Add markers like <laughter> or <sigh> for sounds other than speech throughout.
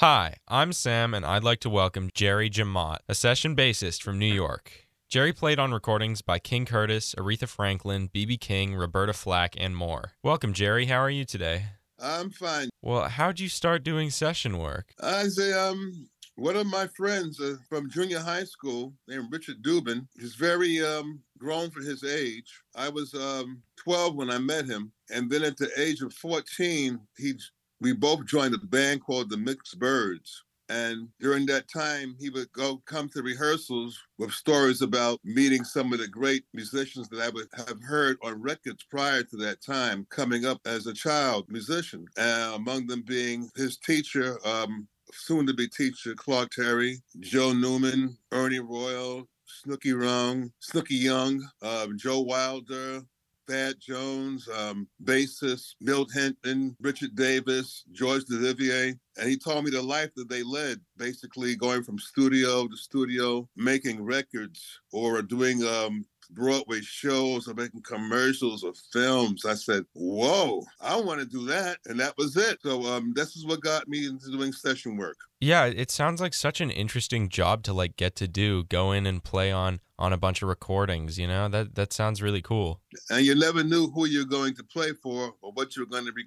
Hi, I'm Sam, and I'd like to welcome Jerry Jemmott, a session bassist from New York. Jerry played on recordings by King Curtis, Aretha Franklin, B.B. King, Roberta Flack, and more. Welcome, Jerry. How are you today? I'm fine. Well, how'd you start doing session work? I say, um, one of my friends uh, from junior high school named Richard Dubin is very um, grown for his age. I was um, 12 when I met him, and then at the age of 14, he we both joined a band called the Mixed Birds. And during that time, he would go come to rehearsals with stories about meeting some of the great musicians that I would have heard on records prior to that time, coming up as a child musician. Uh, among them being his teacher, um, soon to be teacher Clark Terry, Joe Newman, Ernie Royal, Snooky Young, Snooky Young, uh, Joe Wilder, Thad Jones, um, bassist Milt Hinton, Richard Davis, George Duvivier. And he told me the life that they led, basically going from studio to studio, making records or doing um, Broadway shows or making commercials or films. I said, whoa, I want to do that. And that was it. So um, this is what got me into doing session work. Yeah, it sounds like such an interesting job to like get to do, go in and play on on a bunch of recordings, you know? That that sounds really cool. And you never knew who you're going to play for or what you're going to be,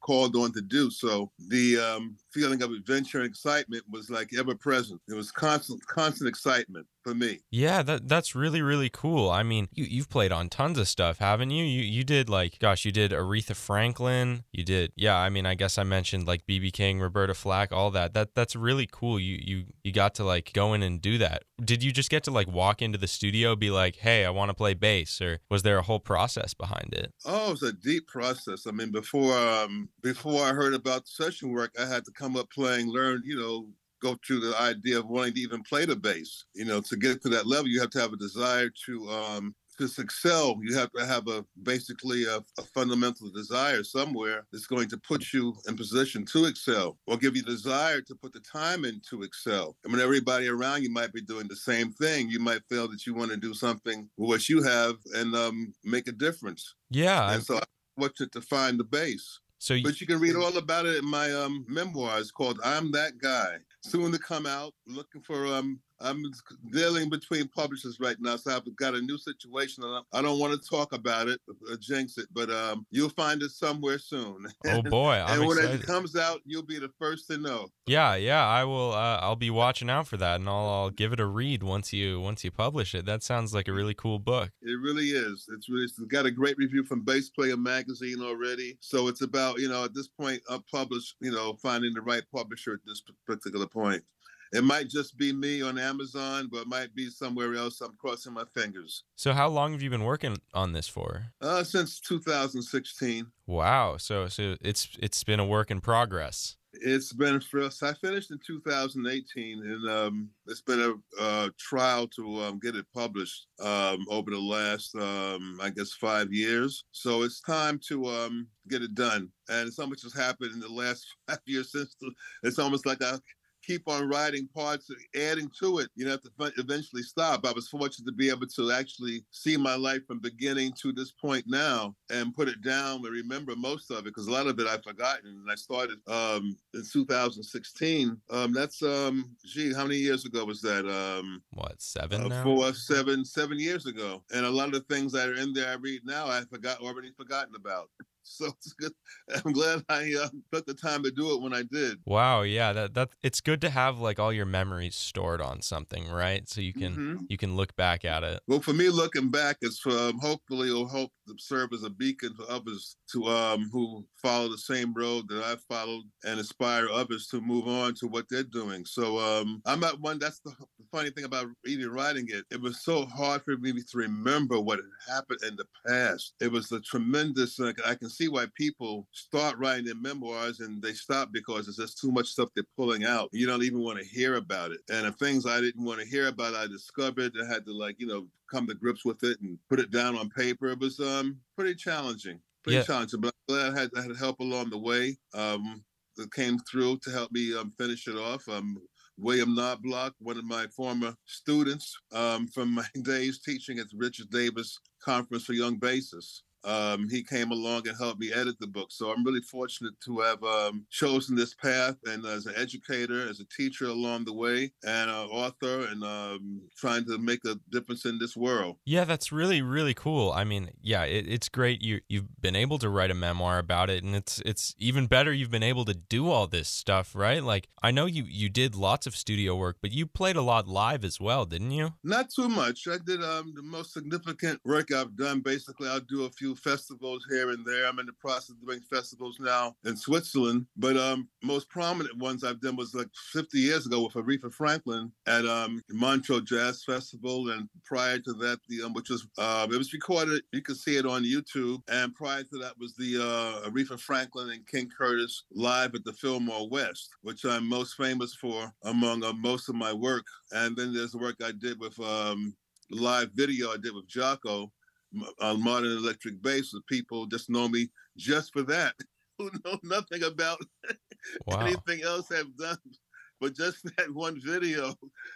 called on to do. So the um, feeling of adventure and excitement was like ever present. It was constant constant excitement for me. Yeah, that that's really really cool. I mean, you you've played on tons of stuff, haven't you? You you did like gosh, you did Aretha Franklin, you did. Yeah, I mean, I guess I mentioned like BB King, Roberta Flack, all that. That that's really cool. You you you got to like go in and do that. Did you just get to like walk into the studio be like, "Hey, I want to play bass," or was there a whole process behind it? Oh, it's a deep process. I mean, before um before I heard about session work, I had to come up playing, learn, you know, go through the idea of wanting to even play the bass. You know, to get to that level, you have to have a desire to um to excel, you have to have a basically a, a, fundamental desire somewhere that's going to put you in position to excel or give you desire to put the time in to excel. I mean, everybody around you might be doing the same thing. You might feel that you want to do something with what you have and um, make a difference. Yeah. And so I want you to find the base. So, you, but you can read all about it in my um, memoirs called "I'm That Guy." Soon to come out. Looking for um, I'm dealing between publishers right now, so I've got a new situation. I don't want to talk about it, uh, jinx it, but um, you'll find it somewhere soon. <laughs> Oh boy, I'm and when excited. it comes out, you'll be the first to know. Yeah, yeah, I will. Uh, I'll be watching out for that, and I'll, I'll give it a read once you once you publish it. That sounds like a really cool book. It really is. It's really it's got a great review from Bass Player magazine already. So it's about you know at this point, unpublished, you know, finding the right publisher at this particular point. It might just be me on Amazon, but it might be somewhere else. I'm crossing my fingers. So, how long have you been working on this for? Uh, since 2016. Wow. So, so it's it's been a work in progress. It's been for us. I finished in 2018, and um, it's been a, a trial to um, get it published um, over the last, um, I guess, five years. So it's time to um, get it done. And so much has happened in the last <laughs> five years since. The, it's almost like I keep on writing parts, adding to it. You know, have to eventually stop. I was fortunate to be able to actually see my life from beginning to this point now and put it down and remember most of it because a lot of it I've forgotten. And I started um, in 2016. Um, that's um, gee, how many years ago was that? Um, what seven? Uh, now? Four, seven, seven years ago. And a lot of the things that are in there I read now I forgot already forgotten about. <laughs> So it's good. I'm glad I uh, took the time to do it when I did. Wow, yeah, that that it's good to have like all your memories stored on something, right? So you can mm-hmm. you can look back at it. Well, for me, looking back is um, hopefully it'll help serve as a beacon for others to um who follow the same road that I followed and inspire others to move on to what they're doing. So um I'm not one. That's the, the funny thing about and writing it. It was so hard for me to remember what had happened in the past. It was a tremendous. Uh, I can see why people start writing their memoirs and they stop because it's just too much stuff they're pulling out. You don't even want to hear about it. And the things I didn't want to hear about, I discovered. I had to like you know come to grips with it and put it down on paper. It was um pretty challenging. Pretty yeah. challenging, but I'm glad I had, I had help along the way. Um, that came through to help me um, finish it off. Um, William Knobloch, one of my former students um, from my <laughs> days teaching at the Richard Davis Conference for Young Bassists. Um, he came along and helped me edit the book. So I'm really fortunate to have um, chosen this path and as an educator, as a teacher along the way, and an author, and um, trying to make a difference in this world. Yeah, that's really really cool. I mean, yeah, it, it's great you you've been able to write a memoir about it, and it's it's even better you've been able to do all this stuff, right? Like I know you you did lots of studio work, but you played a lot live as well, didn't you? Not too much. I did um, the most significant work I've done. Basically, I'll do a few festivals here and there. I'm in the process of doing festivals now in Switzerland, but um, most prominent ones I've done was like 50 years ago with Aretha Franklin at um, Montreux Jazz Festival, and prior to that, the um, which was uh, it was recorded. You can see it on YouTube. And prior to that was the uh, Aretha Franklin and King Curtis live at the Fillmore West, which I'm most famous for among uh, most of my work. And then there's the work I did with um, live video I did with Jaco on Modern Electric Bass. The people just know me just for that, <laughs> who know nothing about wow. <laughs> anything else I've done but just <laughs> that one video,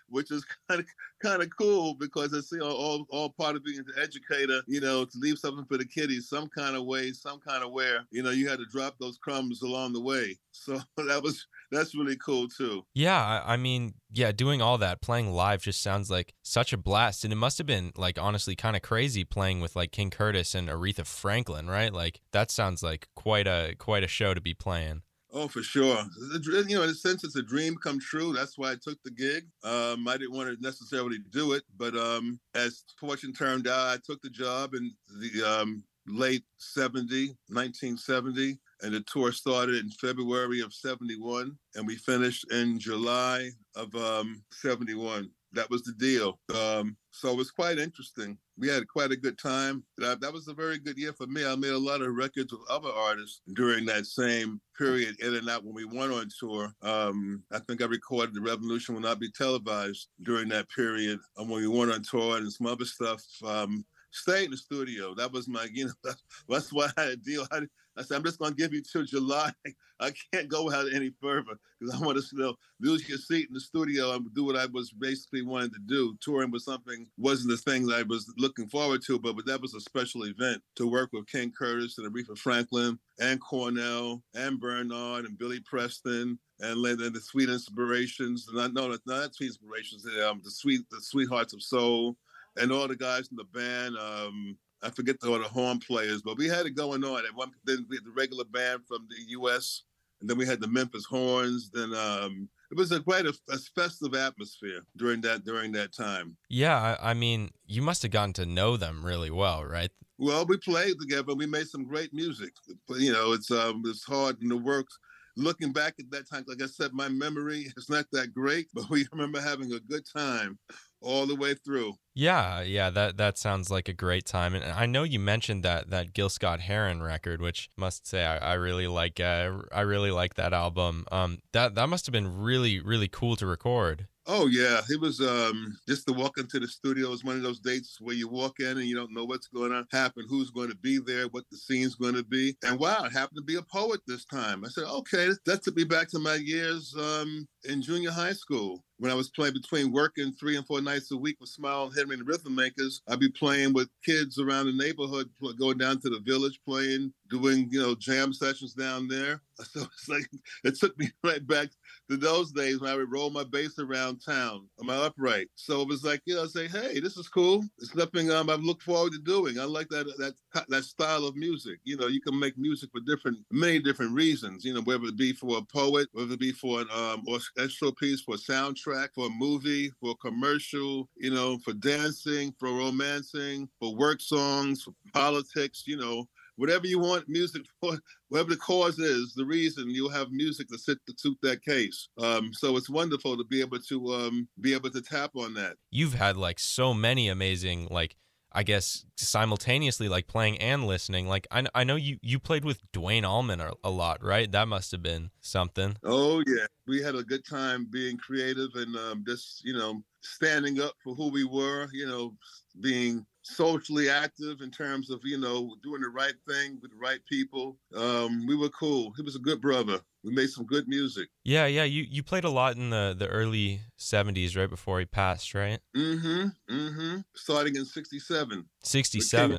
which is kind of kind of cool because it's you know all, all part of being an educator, you know, to leave something for the kiddies, some kind of way, some kind of where, you know, you had to drop those crumbs along the way. <laughs> So that was that's really cool too. Yeah, I mean, yeah, doing all that, playing live just sounds like such a blast. And it must have been like honestly kind of crazy playing with like King Curtis and Aretha Franklin, right? Like that sounds like quite a quite a show to be playing. Oh, for sure. You know, in a sense, it's a dream come true. That's why I took the gig. Um, I didn't want to necessarily do it, but um, as fortune turned out, I took the job in the um, late 70, 1970, and the tour started in February of 71, and we finished in July of um, 71 that was the deal. Um, so it was quite interesting. We had quite a good time. That, was a very good year for me. I made a lot of records with other artists during that same period, in and out when we went on tour. Um, I think I recorded The Revolution Will Not Be Televised during that period um, when we went on tour and some other stuff. Um, stay in the studio. That was my, you know, <laughs> that's, why I had a deal. I, I said, I'm just going to give you till July. <laughs> I can't go out any further because I want to you know, lose your seat in the studio and do what I was basically wanting to do. Touring was something, wasn't the thing that I was looking forward to, but, but that was a special event to work with King Curtis and Aretha Franklin and Cornell and Bernard and Billy Preston and then the Sweet Inspirations. Not, no, not, not Sweet Inspirations, um, the Sweet the Sweethearts of Soul and all the guys in the band. Um, I forget the, all the horn players, but we had it going on. At one, then we had the regular band from the U.S., and then we had the Memphis Horns. Then um, it was a quite a, a, festive atmosphere during that during that time. Yeah, I, I mean, you must have gotten to know them really well, right? Well, we played together. We made some great music. But, you know, it's um, it's hard in the works looking back at that time, like I said, my memory <laughs> is not that great, but we remember having a good time all the way through. Yeah, yeah, that that sounds like a great time. And I know you mentioned that that Gil Scott Heron record, which must say I, I really like. Uh, I really like that album. Um, that that must have been really really cool to record. Oh yeah, it was um, just to walk into the studio was one of those dates where you walk in and you don't know what's going to happen, who's going to be there, what the scene's going to be. And wow, it happened to be a poet this time. I said, okay, that took me back to my years um, in junior high school when I was playing between working three and four nights a week with Smile and Henry and the Rhythm Makers, I'd be playing with kids around the neighborhood, going down to the village, playing, doing, you know, jam sessions down there. <laughs> So it's like, it took me right back to those days when I would roll my bass around town on my upright. So it was like, you know, say, hey, this is cool. It's nothing um, I've looked forward to doing. I like that, that, that style of music. You know, you can make music for different, many different reasons, you know, whether it be for a poet, whether it be for an um, orchestral piece, for a soundtrack soundtrack for a movie, for a commercial, you know, for dancing, for romancing, for work songs, for politics, you know, whatever you want music <laughs> for, whatever the cause is, the reason you'll have music to sit to suit that case. Um, so it's wonderful to be able to um, be able to tap on that. You've had like so many amazing like I guess simultaneously like playing and listening. Like I, I know you you played with Duane Allman a, lot, right? That must have been something. Oh yeah, we had a good time being creative and um, just you know standing up for who we were. You know, being socially active in terms of you know doing the right thing with the right people. Um, we were cool. He was a good brother. We made some good music. Yeah, yeah. You you played a lot in the the early '70s, right before he passed, right? Mm-hmm. Mm-hmm. Starting in '67. '67.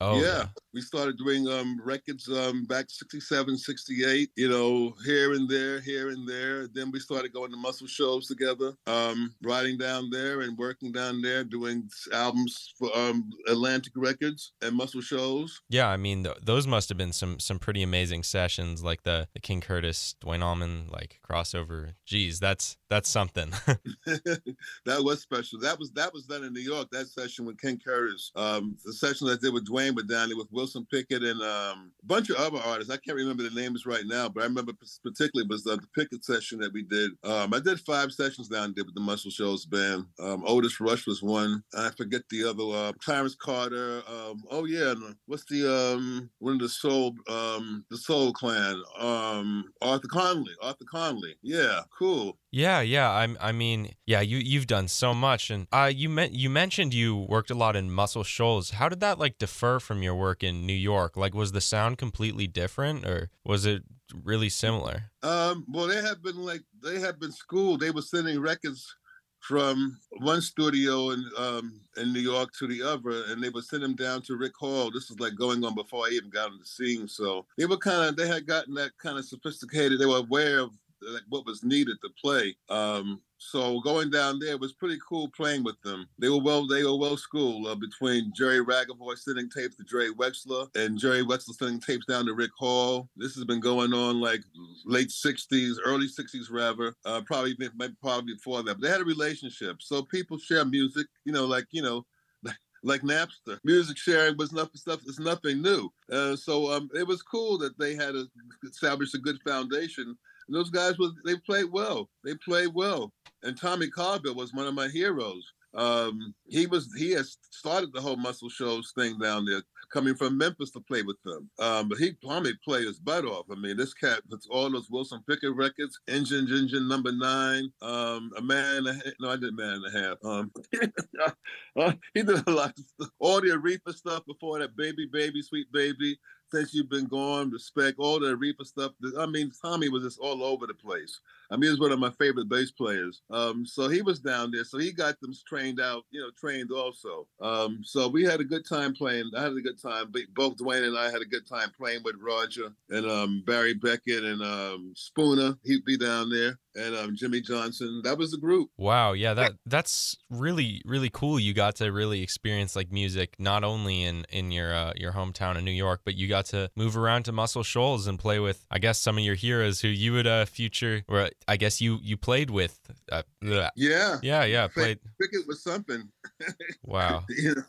Oh, yeah. yeah. We started doing um records um back 67, 68, you know, here and there, here and there. Then we started going to Muscle Shoals together, um, riding down there and working down there, doing albums for um Atlantic Records and Muscle Shoals. Yeah, I mean th- those must have been some some pretty amazing sessions, like the the King Curtis, Duane Allman like crossover. Geez, that's that's something. <laughs> <laughs> that was special. That was that was done in New York. That session with King Curtis. Um, the session I did with Duane but down there with Wilson Pickett and um, a bunch of other artists. I can't remember the names right now, but I remember particularly was the, the Pickett session that we did. Um, I did five sessions down there with the Muscle Shoals band. Um, Otis Rush was one. I forget the other. Uh, Clarence Carter. Um, oh yeah, what's the um, one of the soul um, the Soul Clan? Um, Arthur Conley. Arthur Conley. Yeah, cool. Yeah, yeah. I, I mean, yeah. You you've done so much, and uh, you meant you mentioned you worked a lot in Muscle Shoals. How did that like differ from your work in New York? Like, was the sound completely different, or was it really similar? Um, well, they have been like they have been schooled. They were sending records from one studio in um, in New York to the other, and they would send them down to Rick Hall. This is like going on before I even got on the scene. So they were kind of they had gotten that kind of sophisticated. They were aware of like what was needed to play. Um, so going down there was pretty cool playing with them. They were well, they were well schooled uh, between Jerry Ragovoy sending tapes to Jerry Wexler and Jerry Wexler sending tapes down to Rick Hall. This has been going on like late '60s, early '60s rather, uh, probably maybe probably before that. But they had a relationship, so people share music. You know, like you know, <laughs> like Napster. Music sharing was nothing stuff is nothing new. Uh, so um, it was cool that they had a, established a good foundation and those guys was they played well. They played well. And Tommy Cogbill was one of my heroes. Um, he was he has started the whole Muscle Shoals thing down there, coming from Memphis to play with them. Um, but he Tommy played his butt off. I mean, this cat puts all those Wilson Pickett records, Engine Engine Number Nine, um, a man. A, no, I did man and a half. Um, <laughs> he did a lot of all the Aretha stuff before that. Baby, baby, sweet baby since you've been gone, respect, all the Aretha stuff. I mean, Tommy was just all over the place. I mean, he was one of my favorite bass players. Um, so he was down there. So he got them trained out, you know, trained also. Um, so we had a good time playing. I had a good time. Both Duane and I had a good time playing with Roger and um, Barry Beckett and um, Spooner. He'd be down there and um, Jimmy Johnson. That was the group. Wow, yeah, that that's really really cool. You got to really experience like music not only in in your uh, your hometown in New York, but you got to move around to Muscle Shoals and play with I guess some of your heroes who you would uh, future or I guess you you played with. Uh, yeah, yeah, yeah. Played. Cricket was something. <laughs> Wow. <laughs> you know,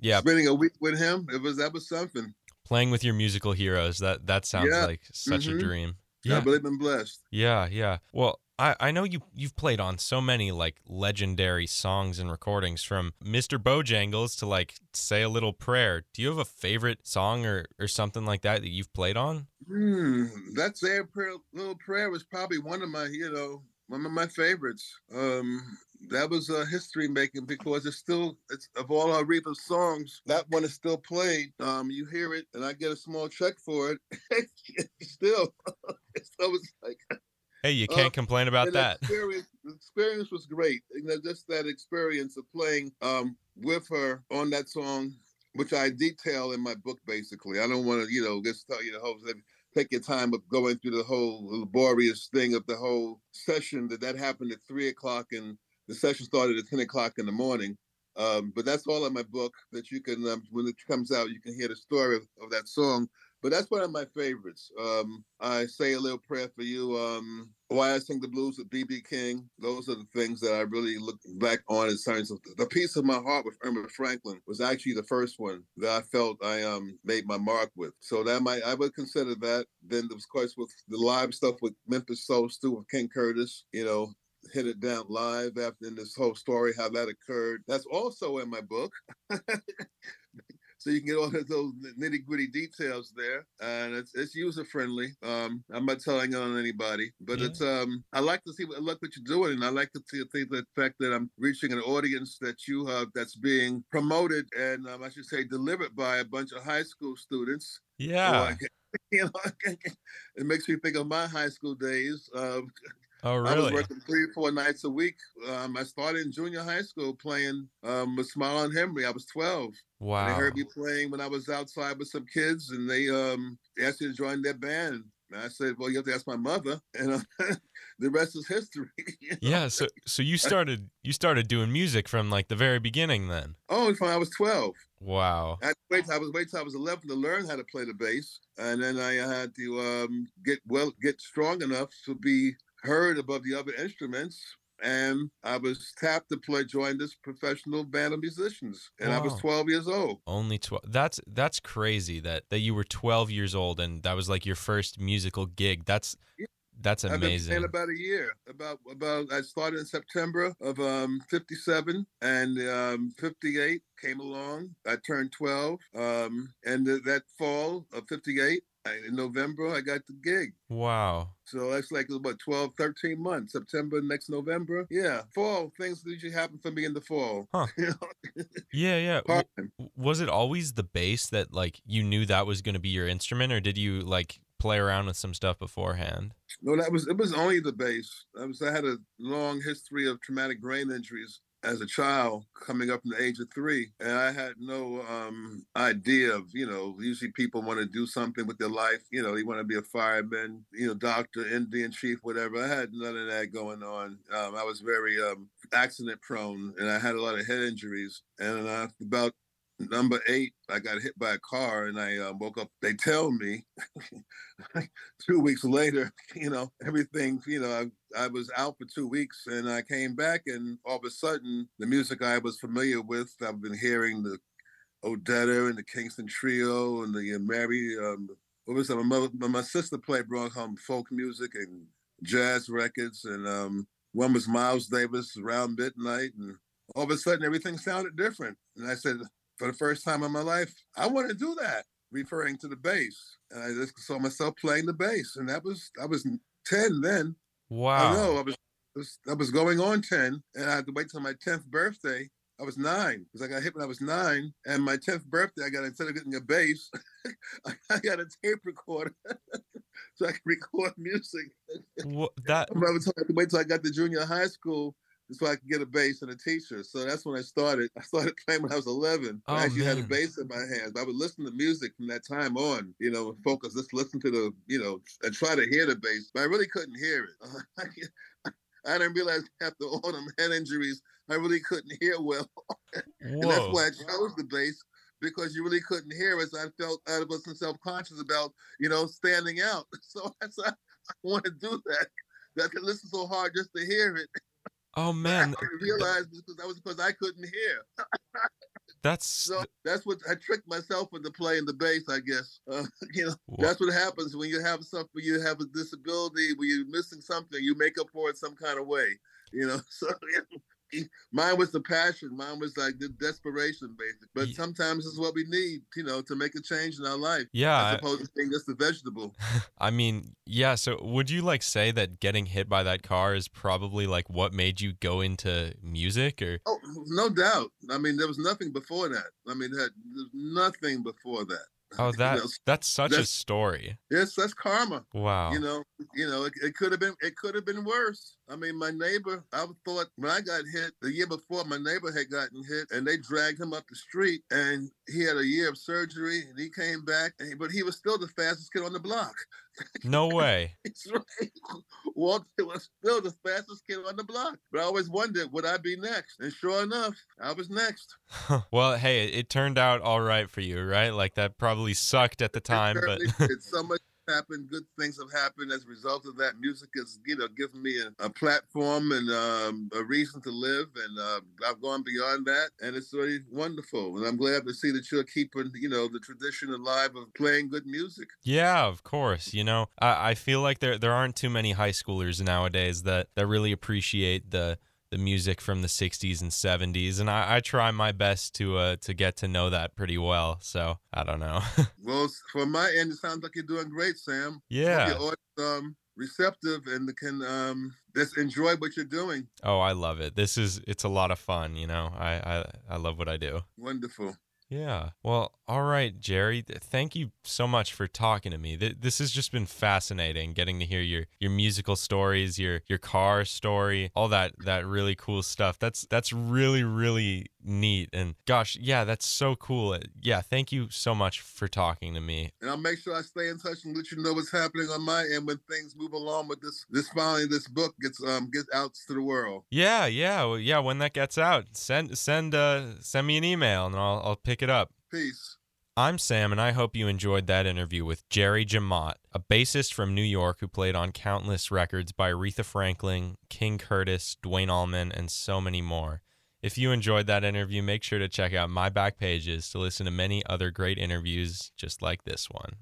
yeah, spending a week with him, it was that was something. Playing with your musical heroes that that sounds yeah. like such mm-hmm. a dream. Yeah, but they've been blessed. Yeah, yeah. Well, I, I know you you've played on so many like legendary songs and recordings from Mr. Bojangles to like say a little prayer. Do you have a favorite song or, or something like that that you've played on? Hmm, that say a prayer, little prayer was probably one of my you know one of my favorites. Um, that was uh, history making because it's still it's of all Aretha songs, that one is still played. Um, you hear it, and I get a small check for it. <laughs> still, <laughs> <laughs> so it's like. Hey, you can't uh, complain about that. <laughs> Experience, the experience was great. You know, just that experience of playing um, with her on that song, which I detail in my book. Basically, I don't want to, you know, just tell you the whole take your time of going through the whole laborious thing of the whole session that that happened at three o'clock and the session started at 10 o'clock in the morning. Um, but that's all in my book that you can, um, when it comes out, you can hear the story of, of, that song. But that's one of my favorites. Um, I say a little prayer for you. Um, Why I sing the blues with BB King. Those are the things that I really look back on in terms of the piece of my heart with Erma Franklin was actually the first one that I felt I um made my mark with. So that might I would consider that. Then of course with the live stuff with Memphis Soul Stew with King Curtis. You know, hit it down live after in this whole story how that occurred. That's also in my book. <laughs> so you can get all of those nitty gritty details there, and it's it's user friendly. Um, I'm not telling on anybody, but yeah. it's um, I like to see what I like what you're doing, and I like to see the fact that I'm reaching an audience that you have that's being promoted and um, I should say delivered by a bunch of high school students. Yeah. <laughs> you know, it makes me think of my high school days. Um, Oh, I was working three, four nights a week. Um, I started in junior high school playing um, with Smile and Henry. I was 12. And they heard me playing when I was outside with some kids, and they um, asked me to join their band. And I said, "Well, you have to ask my mother," <laughs> and uh, <laughs> the rest is history. <laughs> you know? Yeah. So so you started you started doing music from like the very beginning then. Oh, from I was 12. Wow. I wait. I was wait till I was 11 to learn how to play the bass, and then I had to um, get well, get strong enough to be heard above the other instruments. And I was tapped to play, join this professional band of musicians, and I was 12 years old. Only 12. That's that's crazy that that you were 12 years old and that was like your first musical gig. That's Yeah. that's I've been amazing. about a year. About about I started in September of um 57 and um 58 came along. I turned 12. Um and th- that fall of 58 I- in November I got the gig. Wow. So that's like about 12, 13 months. September next November. Yeah. Fall. Things usually happen for me in the fall. Huh. <laughs> You know, Yeah, yeah. Was it always the bass that like you knew that was going to be your instrument or did you like play around with some stuff beforehand? No, that was it was only the bass. I was I had a long history of traumatic brain injuries as a child coming up in the age of three. And I had no um idea of, you know, usually people want to do something with their life, you know, they want to be a fireman, you know, doctor, Indian chief, whatever. I had none of that going on. Um, I was very um accident prone and I had a lot of head injuries. And uh, about number eight, I got hit by a car and I uh, woke up. They tell me <laughs> two weeks later, you know, everything, you know, I, I was out for two weeks and I came back and all of a sudden the music I was familiar with, I've been hearing the Odetta and the Kingston Trio and the uh, Mary, um, what was that? My, mother, my sister played brought home folk music and jazz records and um, one was Miles Davis around midnight and all of a sudden everything sounded different. And I said, for the first time in my life, I want to do that, referring to the bass. And I just saw myself playing the bass. And that was, I was 10 then. Wow. I know, I was, was, I was going on 10 and I had to wait till my 10th birthday. I was nine because I got hit when I was nine. And my 10th birthday, I got, instead of getting a bass, <laughs> I got a tape recorder <laughs> so I could record music. Wha- <laughs> that I was had to wait till I got to junior high school so I could get a bass and a teacher. So that's when I started. I started <laughs> playing when I was 11. Oh, I actually had a bass in my hands. I would listen to music from that time on, you know, and focus, just listen to the, you know, and try to hear the bass. But I really couldn't hear it. <laughs> I didn't realize after all them head injuries, I really couldn't hear well. <laughs> And that's why I chose the bass because you really couldn't hear as I felt I wasn't self-conscious about, you know, standing out. So I, why I want to do that. I could listen so hard just to hear it. Oh man, I didn't realize because that was because I couldn't hear. <laughs> that's So that's what I tricked myself into playing the bass, I guess. <laughs> Uh, you know, wha- that's what happens when you have something, you have a disability, when you're missing something, you make up for it some kind of way. You know, <laughs> so yeah, mine was the passion. Mine was like the desperation, basically. But sometimes it's what we need, you know, to make a change in our life. yeah. As opposed to being just a vegetable. <laughs> I mean, yeah. So, would you like say that getting hit by that car is probably like what made you go into music, or Oh, no doubt. I mean, there was nothing before that. I mean, that, there's nothing before that. oh, <laughs> You that know, that's such a story. Yes, that's karma. Wow. You know, you know, it, it could have been it could have been worse. I mean, my neighbor, I thought when I got hit the year before, my neighbor had gotten hit, and they dragged him up the street, and he had a year of surgery, and he came back, and he- but he was still the fastest kid on the block. No <laughs> way. Right. Walter was still the fastest kid on the block. But I always wondered, would I be next? And sure enough, I was next. <laughs> well, hey, it, turned out all right for you, right? Like that probably sucked at the time, It but <laughs> did. so much happened. Good things have happened as a result of that. Music has, you know, given me a, a platform and um, a reason to live, and uh, I've gone beyond that, and it's really wonderful. And I'm glad to see that you're keeping, you know, the tradition alive of playing good music. yeah, of course. You know, I, I feel like there there aren't too many high schoolers nowadays that that really appreciate the the music from the 60s and 70s and I, I try my best to uh to get to know that pretty well so i don't know <laughs> Well, from my end, it sounds like you're doing great, Sam. yeah You're um, receptive and can um, just enjoy what you're doing. Oh, I love it. This is it's a lot of fun, you know. I I, I love what I do. Wonderful. Yeah. Well, all right, Jerry. Thank you so much for talking to me. This has just been fascinating getting to hear your your musical stories, your your car story, all that that really cool stuff. That's that's really really neat. And gosh, yeah, that's so cool. Yeah, thank you so much for talking to me. And I'll make sure I stay in touch and let you know what's happening on my end when things move along with this this finally this book gets um gets out to the world. Yeah, yeah, well, yeah. When that gets out, send send uh send me an email and I'll I'll pick it up. Peace. I'm Sam, and I hope you enjoyed that interview with Jerry Jemmott, a bassist from New York who played on countless records by Aretha Franklin, King Curtis, Duane Allman, and so many more. If you enjoyed that interview, make sure to check out my back pages to listen to many other great interviews just like this one.